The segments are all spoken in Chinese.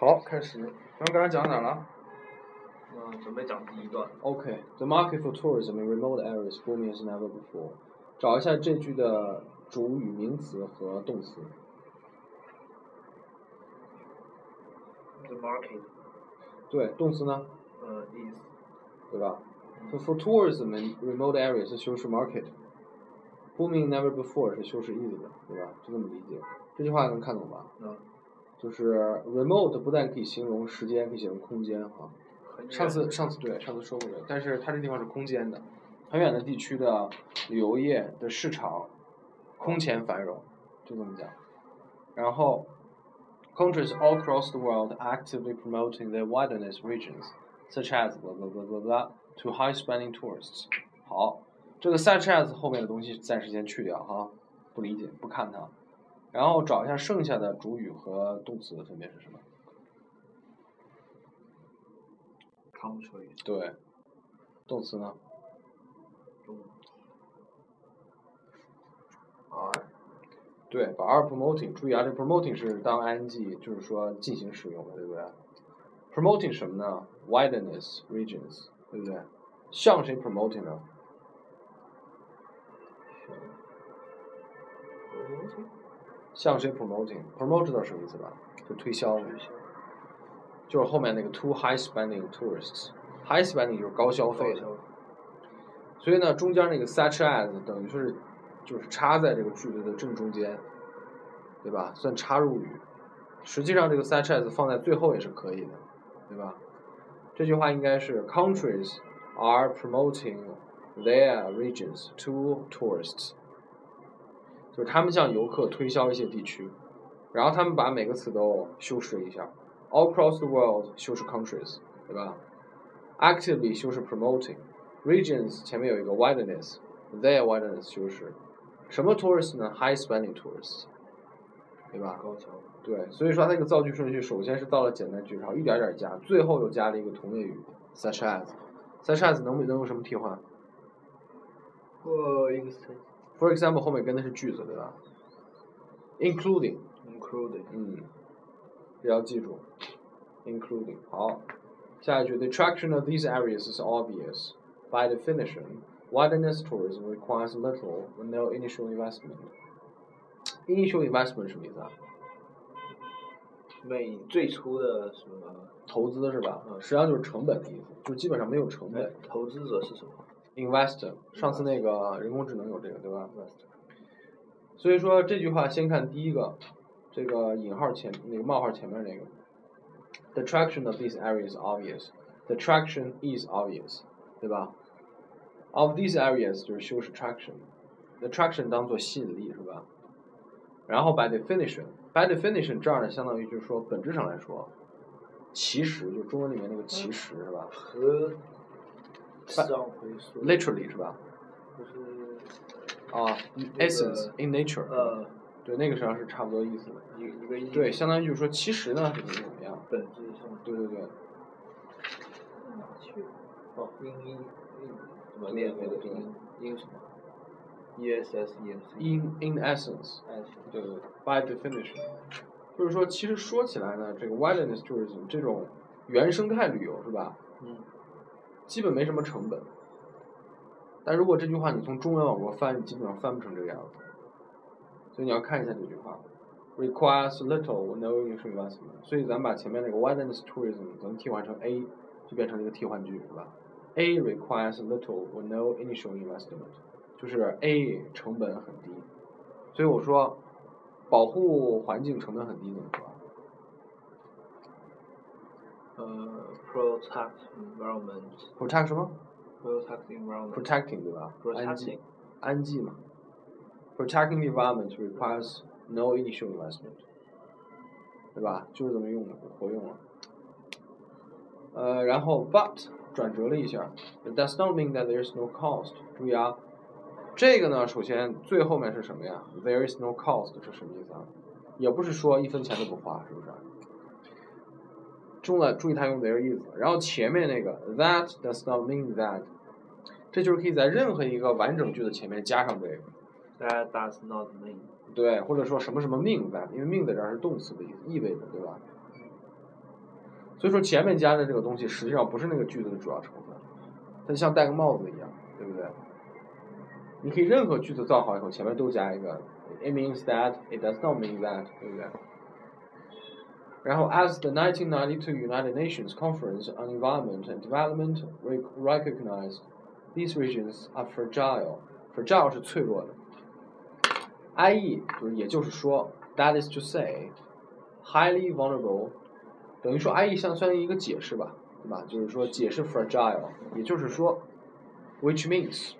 好，开始。咱们刚才讲到哪了嗯，准备讲第一段。？OK, the market for tourism in remote areas booming as never before。找一下这句的主语、名词和动词。The market，对，动词呢，呃，is 对吧？So for tourism in remote areas 是修饰 market。booming never before 是修饰 is 的，对吧？就这么理解。这句话能看懂吧？嗯，就是 remote 不但可以形容时间，可以形容空间哈。上次上次对上次说过的，但是它这地方是空间的，很远的地区的旅游业的市场空前繁荣，就这么讲。然后，countries all across the world actively promoting their wilderness regions, such as blah blah blah blah blah to high-spending tourists。好，这个 such as 后面的东西暂时先去掉哈，不理解不看它。然后找一下剩下的主语和动词分别是什么？country 对，动词呢？中。R 对，把 are promoting，注意啊，这 promoting 是当 ing，就是说进行使用的，对不对？promoting 什么呢？wilderness regions，对不对？向谁 promoting 呢？向谁 promoting？promote 知道什么意思吧？就推销的，就是后面那个 to high spending tourists，high spending 就是高消费的。所以呢，中间那个 such as 等于说是就是插在这个句子的正中间，对吧？算插入语。实际上，这个 such as 放在最后也是可以的，对吧？这句话应该是 countries are promoting their regions to tourists，就是他们向游客推销一些地区，然后他们把每个词都修饰一下，all across the world 修饰 countries，对吧？actively 修饰 promoting。regions 前面有一个 wilderness，their wilderness 修饰，什么 tourist 呢？high spending tourists，对吧？高桥对，所以说它这个造句顺序首先是到了简单句，然后一点点加，最后又加了一个同位语，such as，such as 能不能用什么替换或 extent ？For example 后面跟的是句子，对吧？including， including 嗯，这要记住，including 好，下一句，the attraction of these areas is obvious. By definition, wilderness tourism requires little or no initial investment. Initial investment 什么意思啊？每最初的什么？投资是吧？嗯实际上就是成本的意思，就基本上没有成本。投资者是什么 Investor，上次那个人工智能有这个对吧？？Investor 所以说这句话先看第一个，这个引号前那个冒号前面那个。The traction of these areas is obvious. The traction is obvious，对吧？Of these areas 就是修饰 traction，the traction 当做吸引力是吧？然后 by definition，by definition 这儿呢相当于就是说本质上来说，其实就中文里面那个其实是吧和？Literally 是吧？就是啊，essence in nature，呃对，那个实际上是差不多意思的。一一个意对，相当于就是说，其实呢，怎么怎么样？本质上对对对，哪去？哦，英英英怎么念那个英英什么？E S S E N C in in essence，对对，by definition，就是说，其实说起来呢，这个 wilderness tourism 这种原生态旅游是吧？嗯，基本没什么成本。但如果这句话你从中文往过翻，你基本上翻不成这个样子。所以你要看一下这句话，requires little or no initial investment。所以咱们把前面那个 wilderness tourism 咱们替换成 A，就变成了一个替换句是吧？A requires little or no initial investment，就是 A 成本很低。所以我说，保护环境成本很低怎么说？呃，protect environment protect 什么 protect environment？protecting 对吧？安 protecting 静，安静嘛。Protecting environment requires no initial investment，对吧？就是这么用的，活用了。呃，然后 but 转折了一下，It does not mean that there is no cost。注意啊，这个呢，首先最后面是什么呀？There is no cost 是什么意思啊？也不是说一分钱都不花，是不是？中了，注意它用 there is，然后前面那个 that does not mean that，这就是可以在任何一个完整句子前面加上这个。That does not mean 对，或者说什么什么 mean that，，因为 mean 在这儿是动词的意思，意味着，对吧？所以说前面加的这个东西实际上不是那个句子的主要成分，它像戴个帽子一样，对不对？你可以任何句子造好以后，前面都加一个 it means that, it does not mean that，对不对？然后，as the 1992 United Nations Conference on Environment and Development recognized, these regions are fragile. fragile 是脆弱的。IE 就是也就是说，that is to say, highly vulnerable，等于说 IE 相当于一个解释吧，对吧？就是说解释 fragile，也就是说，which means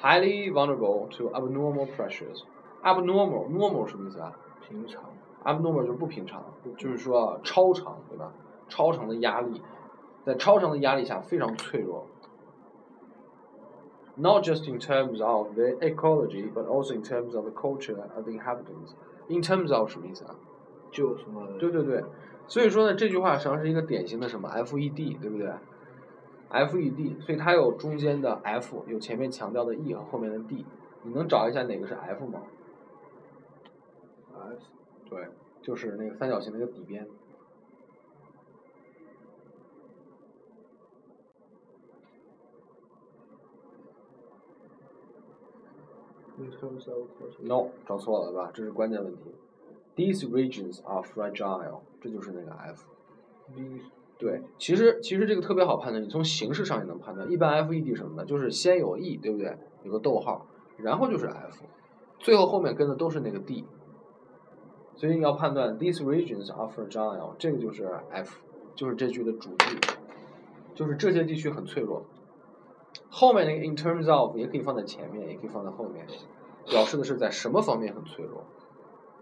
highly vulnerable to abnormal pressures. abnormal normal 什么意思啊？平常。 Abnormal 就是不平常，就是说超常，对吧？超常的压力，在超常的压力下非常脆弱。Not just in terms of the ecology, but also in terms of the culture of the inhabitants. In terms of 什么意思啊？就什么？对对对，所以说呢，这句话实际上是一个典型的什么 FED，对不对？FED，所以它有中间的 F，有前面强调的 E 和后面的 D。你能找一下哪个是 F 吗？F。对，就是那个三角形那个底边。No，找错了吧？这是关键问题。These regions are fragile，这就是那个 F。对，其实其实这个特别好判断，你从形式上也能判断。一般 FED 什么的，就是先有 E，对不对？有个逗号，然后就是 F，最后后面跟的都是那个 D。所以你要判断 these regions are fragile，这个就是 F，就是这句的主句，就是这些地区很脆弱。后面那个 in terms of 也可以放在前面，也可以放在后面，表示的是在什么方面很脆弱，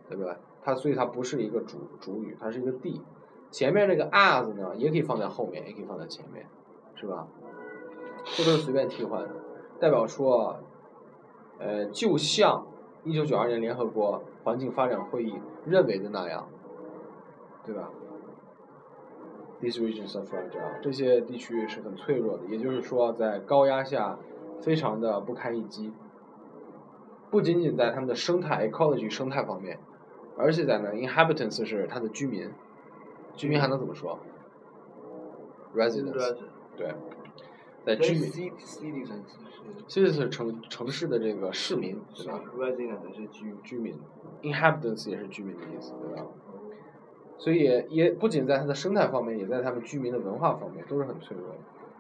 对不对？它所以它不是一个主主语，它是一个 D。前面那个 as 呢，也可以放在后面，也可以放在前面，是吧？这都是随便替换的，代表说，呃，就像。一九九二年联合国环境发展会议认为的那样，对吧？These regions are fragile，这些地区是很脆弱的，也就是说，在高压下非常的不堪一击。不仅仅在他们的生态 ecology 生态方面，而且在呢 inhabitants 是它的居民，居民还能怎么说？residents，对。在居民，city 是城城市的这个市民，对吧？resident 是居居民，inhabitants 也是居民的意思，对吧？所以也不仅在它的生态方面，也在他们居民的文化方面都是很脆弱的。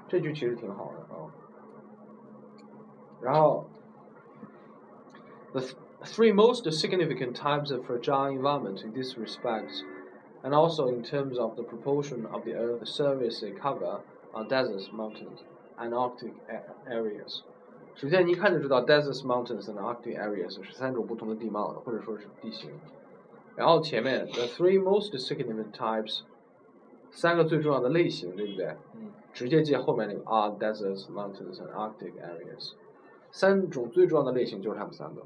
这句其实挺好的啊。然后，the three most significant types of fragile environment in this respect, and also in terms of the proportion of the Earth's surface they cover, are deserts, mountains. And Arctic areas。首先，你一看就知道，deserts, mountains and Arctic areas 是三种不同的地貌，或者说是地形。然后前面 the three most significant types，三个最重要的类型，对不对？嗯。直接接后面那个 are deserts, mountains and Arctic areas。三种最重要的类型就是它们三个，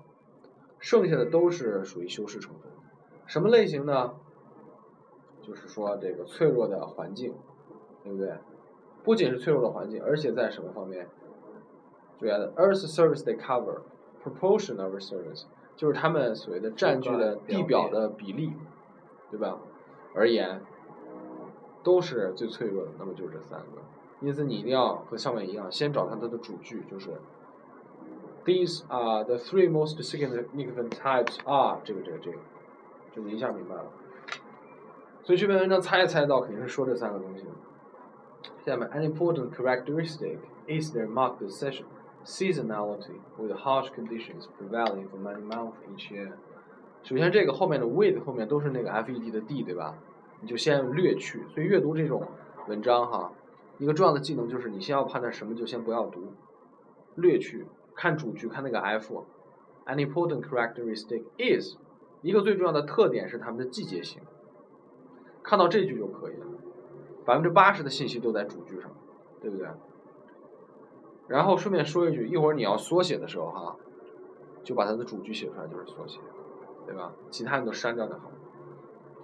剩下的都是属于修饰成分。什么类型呢？就是说这个脆弱的环境，对不对？不仅是脆弱的环境，而且在什么方面？主要的 Earth surface they cover proportion of surface，就是他们所谓的占据的地表的比例，对吧？而言，都是最脆弱的。那么就是这三个。因此你一定要和上面一样，先找它它的主句，就是 These are the three most significant types are 这个这个这个，就一下明白了。所以这篇文章猜也猜到，肯定是说这三个东西。下面，an important characteristic is their marked seasonality with harsh conditions prevailing for many months each year。首先，这个后面的 with 后面都是那个 FED 的 D，对吧？你就先略去。所以阅读这种文章哈，一个重要的技能就是你先要判断什么就先不要读，略去，看主句，看那个 F。An important characteristic is 一个最重要的特点是它们的季节性。看到这句就可以了。百分之八十的信息都在主句上，对不对？然后顺便说一句，一会儿你要缩写的时候哈，就把它的主句写出来就是缩写，对吧？其他你都删掉就好。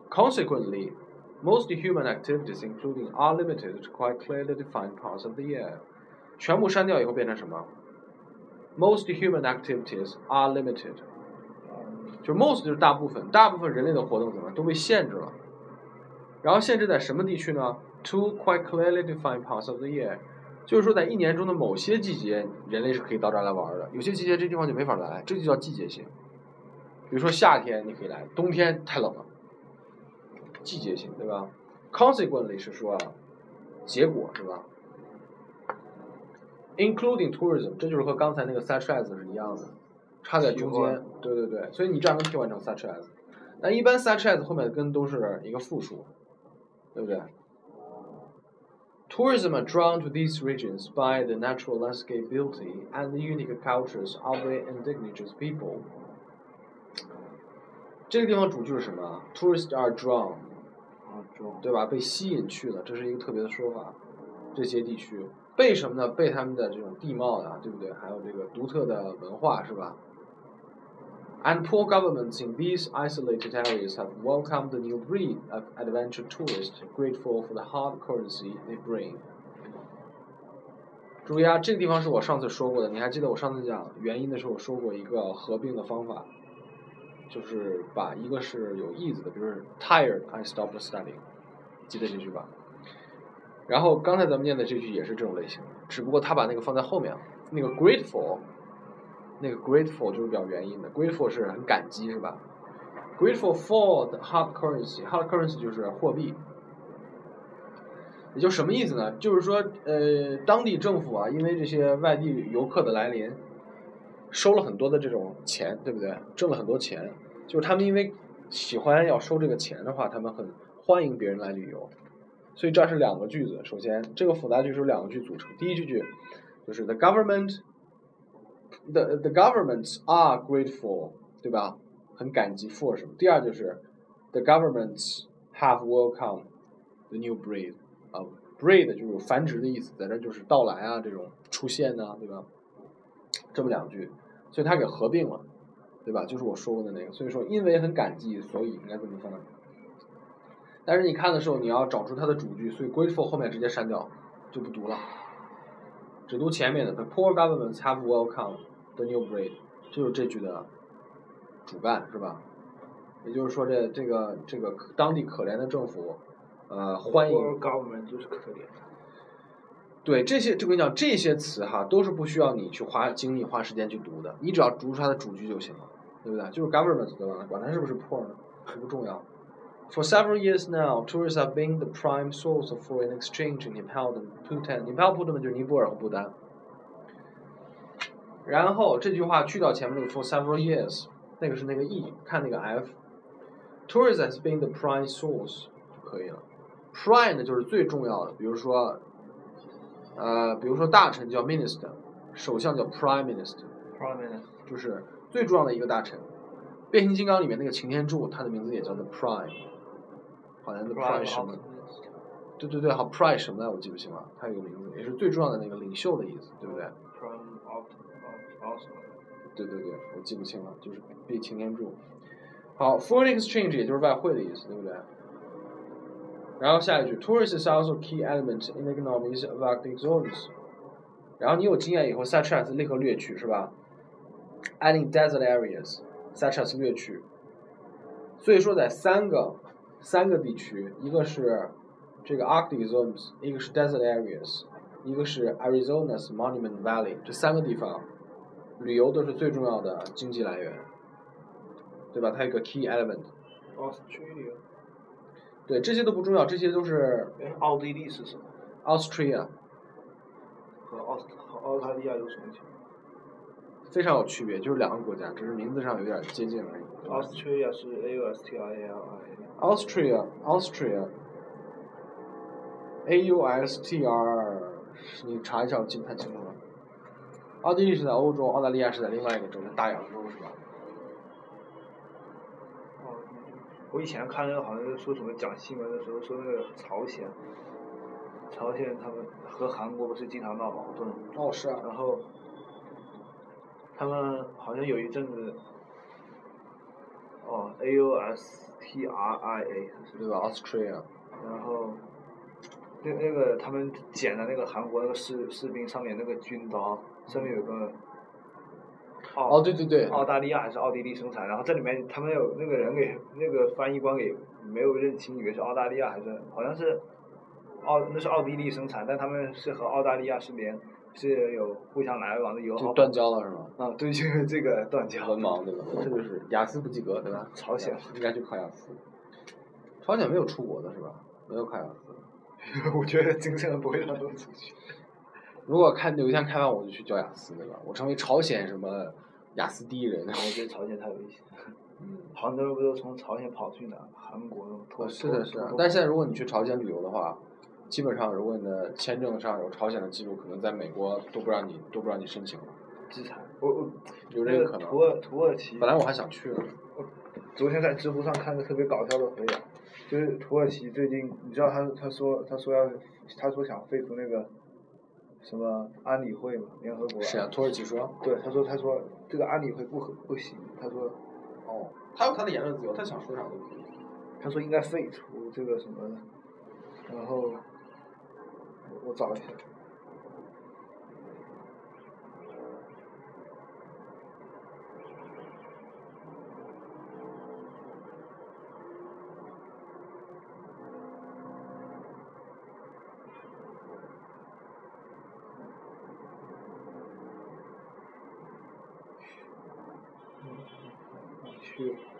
Consequently, most human activities, including, are limited to quite clearly defined parts of the year。全部删掉以后变成什么？Most human activities are limited。就 most 就是大部分，大部分人类的活动怎么都被限制了。然后限制在什么地区呢？Two quite clearly defined parts of the year，就是说在一年中的某些季节，人类是可以到这儿来玩的，有些季节这地方就没法来，这就叫季节性。比如说夏天你可以来，冬天太冷了，季节性，对吧？Consequently 是说，结果是吧？Including tourism，这就是和刚才那个 such as 是一样的，插在中间，对对对，所以你这样能替换成 such as。但一般 such as 后面的根都是一个复数，对不对 ？Tourism are drawn to these regions by the natural landscape beauty and the unique cultures of the indigenous people. 这个地方主句是什么？Tourists are drawn，啊，中。对吧？被吸引去了，这是一个特别的说法。这些地区被什么呢？被他们的这种地貌呀，对不对？还有这个独特的文化，是吧 ？And poor governments in these isolated areas have welcomed the new breed of adventure tourists, grateful for the hard currency they bring. 注意啊，这个地方是我上次说过的，你还记得我上次讲原因的时候我说过一个合并的方法，就是把一个是有 is 的，比如 tired I stopped studying，记得这句吧？然后刚才咱们念的这句也是这种类型，只不过他把那个放在后面了，那个 grateful。那个 grateful 就是表原因的，grateful 是很感激是吧？grateful for the hard currency，hard currency 就是货币，也就什么意思呢？就是说，呃，当地政府啊，因为这些外地游客的来临，收了很多的这种钱，对不对？挣了很多钱，就是他们因为喜欢要收这个钱的话，他们很欢迎别人来旅游，所以这是两个句子。首先，这个复杂句是由两个句组成，第一句句就是 the government。The the governments are grateful，对吧？很感激 for 什么？第二就是 the governments have welcomed the new breed 啊，breed 就是有繁殖的意思，在这就是到来啊，这种出现呐、啊，对吧？这么两句，所以它给合并了，对吧？就是我说过的那个，所以说因为很感激，所以应该这么翻。但是你看的时候，你要找出它的主句，所以 grateful 后面直接删掉，就不读了，只读前面的 the poor governments have welcomed。The new breed，就是这句的主干是吧？也就是说，这这个这个当地可怜的政府，呃，欢迎。government 就是可怜。对这些，就跟你讲，这些词哈，都是不需要你去花精力、花时间去读的，你只要读出它的主句就行了，对不对？就是 government 对吧？管它是不是 poor 呢，不重要。For several years now, tourists have been the prime source of foreign exchange in Nepal and Bhutan. Nepal、Bhutan 就是尼泊尔和不丹。然后这句话去掉前面那个 for several years 那个是那个 e 看那个 f，tourism has been the prime source 就可以了，prime 就是最重要的，比如说比如说大臣叫 minister 首相叫 prime minister，prime minister 就是最重要的一个大臣。变形金刚里面那个擎天柱，他的名字也叫做 prime。好像 the prime 什么，对对对，好，prime 什么来，我记不清了，他有个名字，也是最重要的那个领袖的意思，对不对？对对对，我记不清了，就是被擎天柱。好，foreign exchange 也就是外汇的意思，对不对？然后下一句，tourist is also key element in the economies of Arctic zones。然后你有经验以后，such as 立刻略去是吧？adding desert areas，such as 略去。所以说在三个三个地区，一个是这个 Arctic zones，一个是 desert areas，一个是 Arizona's Monument Valley，这三个地方。旅游都是最重要的经济来源，对吧？它有个 key element。Australia。对，这些都不重要，这些都是。哎，奥地利是什么？Austria。和澳和澳大利亚有什么区别？非常有区别，就是两个国家，只是名字上有点接近而已。Australia 是 A U S T R A L I。Austria，Austria。A U S T R，你查一下，我记不太清楚了。奥地利是在欧洲，澳大利亚是在另外一个州，大洋洲是吧？哦，我以前看那个好像是说什么讲新闻的时候说那个朝鲜，朝鲜他们和韩国不是经常闹矛盾？哦，是啊。然后他们好像有一阵子，哦，A U S T R I A 是对吧？Austria。然后那那个他们捡的那个韩国那个士士兵上面那个军刀。上面有个，哦对对对，澳大利亚还是奥地利生产，然后这里面他们有那个人给那个翻译官给没有认清，以为是澳大利亚还是好像是，澳那是奥地利生产，但他们是和澳大利亚是连是有互相来往的友好。就断交了是吗？啊，对，就是这个断交。文盲对吧？这就是雅思不及格对吧？朝鲜应该去考雅思。朝鲜没有出国的是吧？没有考雅思。我觉得精神不会让他们出去。如果开有一天开完我就去教雅思对吧？我成为朝鲜什么雅思第一人。我觉得朝鲜太危险。嗯。好多人不都从朝鲜跑去哪？韩国那种是的，是的。但是现在如果你去朝鲜旅游的话，基本上如果你的签证上有朝鲜的记录，可能在美国都不让你都不让你申请了。制裁。我我。有这个可能。土耳土耳其。本来我还想去呢。昨天在知乎上看个特别搞笑的回答，就是土耳其最近，你知道他他说他说要他说想废除那个什么安理会嘛，联合国。是啊，土耳其说。对，他说他说这个安理会不合不行，他说。哦。他有他的言论自由，他想说啥都可以。他说应该废除这个什么，然后我找一下。去。